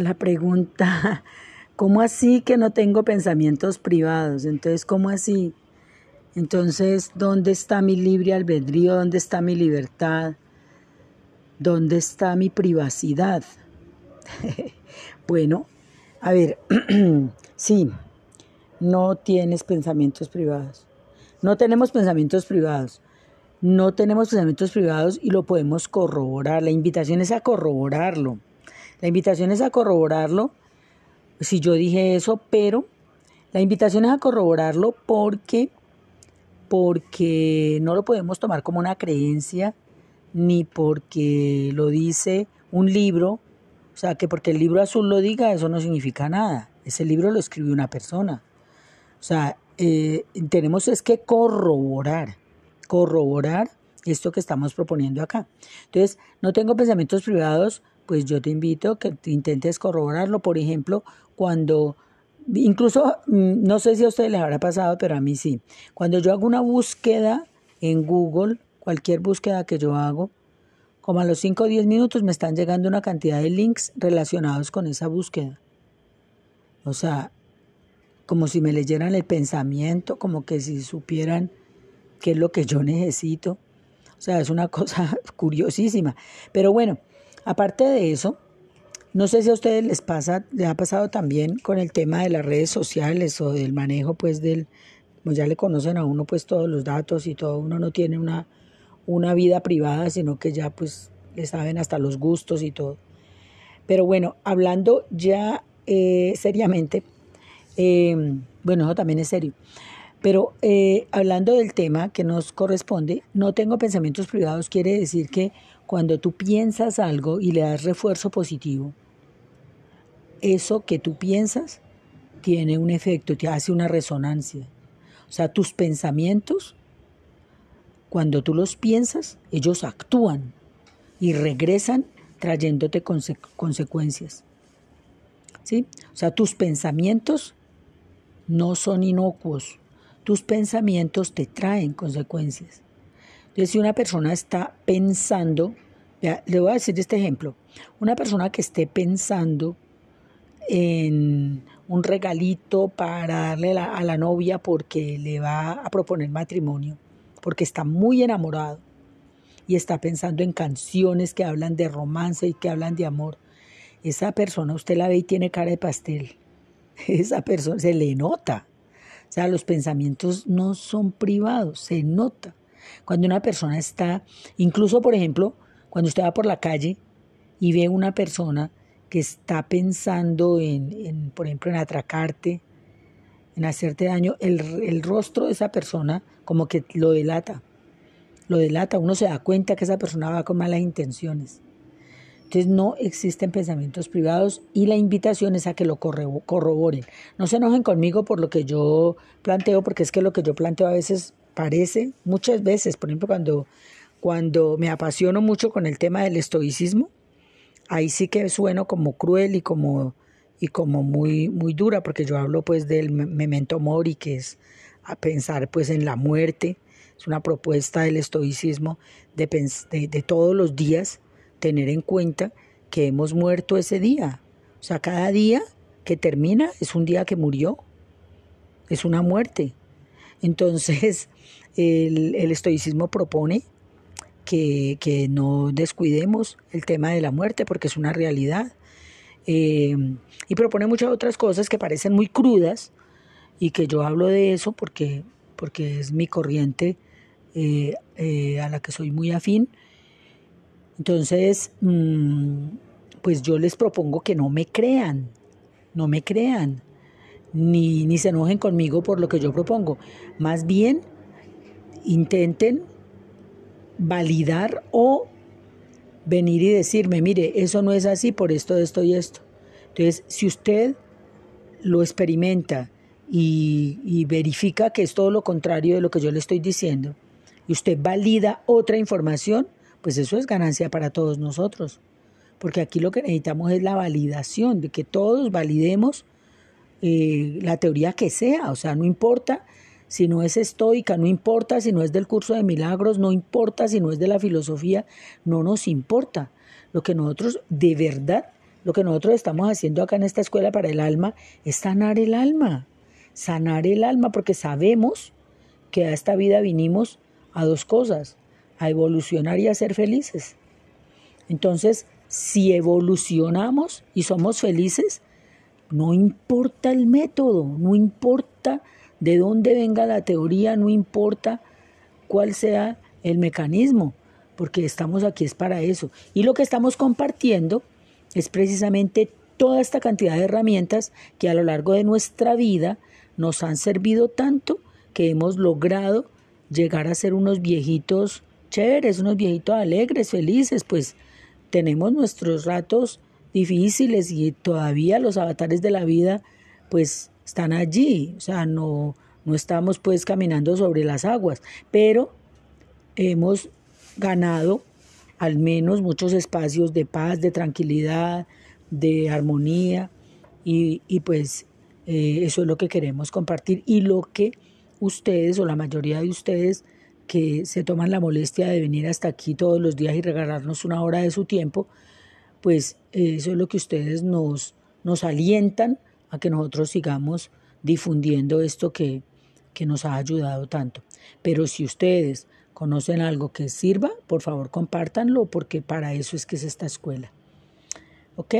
la pregunta, ¿cómo así que no tengo pensamientos privados? Entonces, ¿cómo así? Entonces, ¿dónde está mi libre albedrío? ¿Dónde está mi libertad? ¿Dónde está mi privacidad? bueno, a ver, sí, no tienes pensamientos privados. No tenemos pensamientos privados. No tenemos pensamientos privados y lo podemos corroborar. La invitación es a corroborarlo. La invitación es a corroborarlo, si yo dije eso, pero la invitación es a corroborarlo porque, porque no lo podemos tomar como una creencia, ni porque lo dice un libro, o sea, que porque el libro azul lo diga, eso no significa nada. Ese libro lo escribió una persona. O sea, eh, tenemos es que corroborar, corroborar esto que estamos proponiendo acá. Entonces, no tengo pensamientos privados pues yo te invito a que te intentes corroborarlo. Por ejemplo, cuando, incluso, mm, no sé si a ustedes les habrá pasado, pero a mí sí. Cuando yo hago una búsqueda en Google, cualquier búsqueda que yo hago, como a los 5 o 10 minutos me están llegando una cantidad de links relacionados con esa búsqueda. O sea, como si me leyeran el pensamiento, como que si supieran qué es lo que yo necesito. O sea, es una cosa curiosísima. Pero bueno, Aparte de eso, no sé si a ustedes les pasa, les ha pasado también con el tema de las redes sociales o del manejo pues del, ya le conocen a uno pues todos los datos y todo, uno no tiene una, una vida privada, sino que ya pues le saben hasta los gustos y todo. Pero bueno, hablando ya eh, seriamente, em, bueno, eso también es serio, pero eh, hablando del tema que nos corresponde, no tengo pensamientos privados, quiere decir que cuando tú piensas algo y le das refuerzo positivo, eso que tú piensas tiene un efecto, te hace una resonancia. O sea, tus pensamientos, cuando tú los piensas, ellos actúan y regresan trayéndote consecuencias. ¿Sí? O sea, tus pensamientos no son inocuos, tus pensamientos te traen consecuencias. Entonces, si una persona está pensando, le voy a decir este ejemplo, una persona que esté pensando en un regalito para darle a la novia porque le va a proponer matrimonio, porque está muy enamorado y está pensando en canciones que hablan de romance y que hablan de amor, esa persona usted la ve y tiene cara de pastel. Esa persona se le nota. O sea, los pensamientos no son privados, se nota. Cuando una persona está, incluso por ejemplo, cuando usted va por la calle y ve una persona que está pensando en, por ejemplo, en atracarte, en hacerte daño, el, el rostro de esa persona como que lo delata, lo delata, uno se da cuenta que esa persona va con malas intenciones. Entonces no existen pensamientos privados y la invitación es a que lo corroboren. No se enojen conmigo por lo que yo planteo, porque es que lo que yo planteo a veces parece, muchas veces, por ejemplo, cuando, cuando me apasiono mucho con el tema del estoicismo, ahí sí que sueno como cruel y como, y como muy, muy dura, porque yo hablo pues del memento mori, que es a pensar pues en la muerte, es una propuesta del estoicismo de, de, de todos los días tener en cuenta que hemos muerto ese día. O sea, cada día que termina es un día que murió, es una muerte. Entonces, el, estoicismo propone que, no descuidemos el tema de la muerte porque es una realidad. Eh, y propone muchas otras cosas que parecen muy crudas y que yo hablo de eso porque, porque es mi corriente eh, eh, a la que soy muy afín. Entonces, mm, pues yo les propongo que no me crean, no me crean ni, ni se enojen conmigo por lo que yo propongo. Más bien, intenten validar o venir y decirme, mire, eso no es así por esto, esto y esto. Entonces, si usted lo experimenta y, y, verifica que es todo lo contrario de lo que yo le estoy diciendo, y usted valida otra información, pues eso es ganancia para todos nosotros. Porque aquí lo que necesitamos es la validación, de que todos validemos eh, la teoría que sea, o sea, no importa si no es estoica, no importa si no es del curso de milagros, no importa si no es de la filosofía, no nos importa. Lo que nosotros de verdad lo que nosotros estamos haciendo acá en esta escuela para el alma es sanar el alma, sanar el alma porque sabemos que a esta vida vinimos a dos cosas, a evolucionar y a ser felices. Entonces, si evolucionamos y somos felices, no importa el método, no importa de dónde venga la teoría, no importa cuál sea el mecanismo, porque estamos aquí es para eso. Y lo que estamos compartiendo es precisamente toda esta cantidad de herramientas que a lo largo de nuestra vida nos han servido tanto que hemos logrado llegar a ser unos viejitos chéveres, unos viejitos alegres, felices, pues tenemos nuestros ratos difíciles y todavía los avatares de la vida pues están allí, o sea, no, no estamos pues caminando sobre las aguas, pero hemos ganado al menos muchos espacios de paz, de tranquilidad, de armonía y, pues eh, eso es lo que queremos compartir. Y lo que ustedes o la mayoría de ustedes que se toman la molestia de venir hasta aquí todos los días y regalarnos una hora de su tiempo, pues eso es lo que ustedes nos, nos alientan a que nosotros sigamos difundiendo esto que, que nos ha ayudado tanto. Pero si ustedes conocen algo que sirva, por favor compártanlo porque para eso es que es esta escuela. ¿Ok?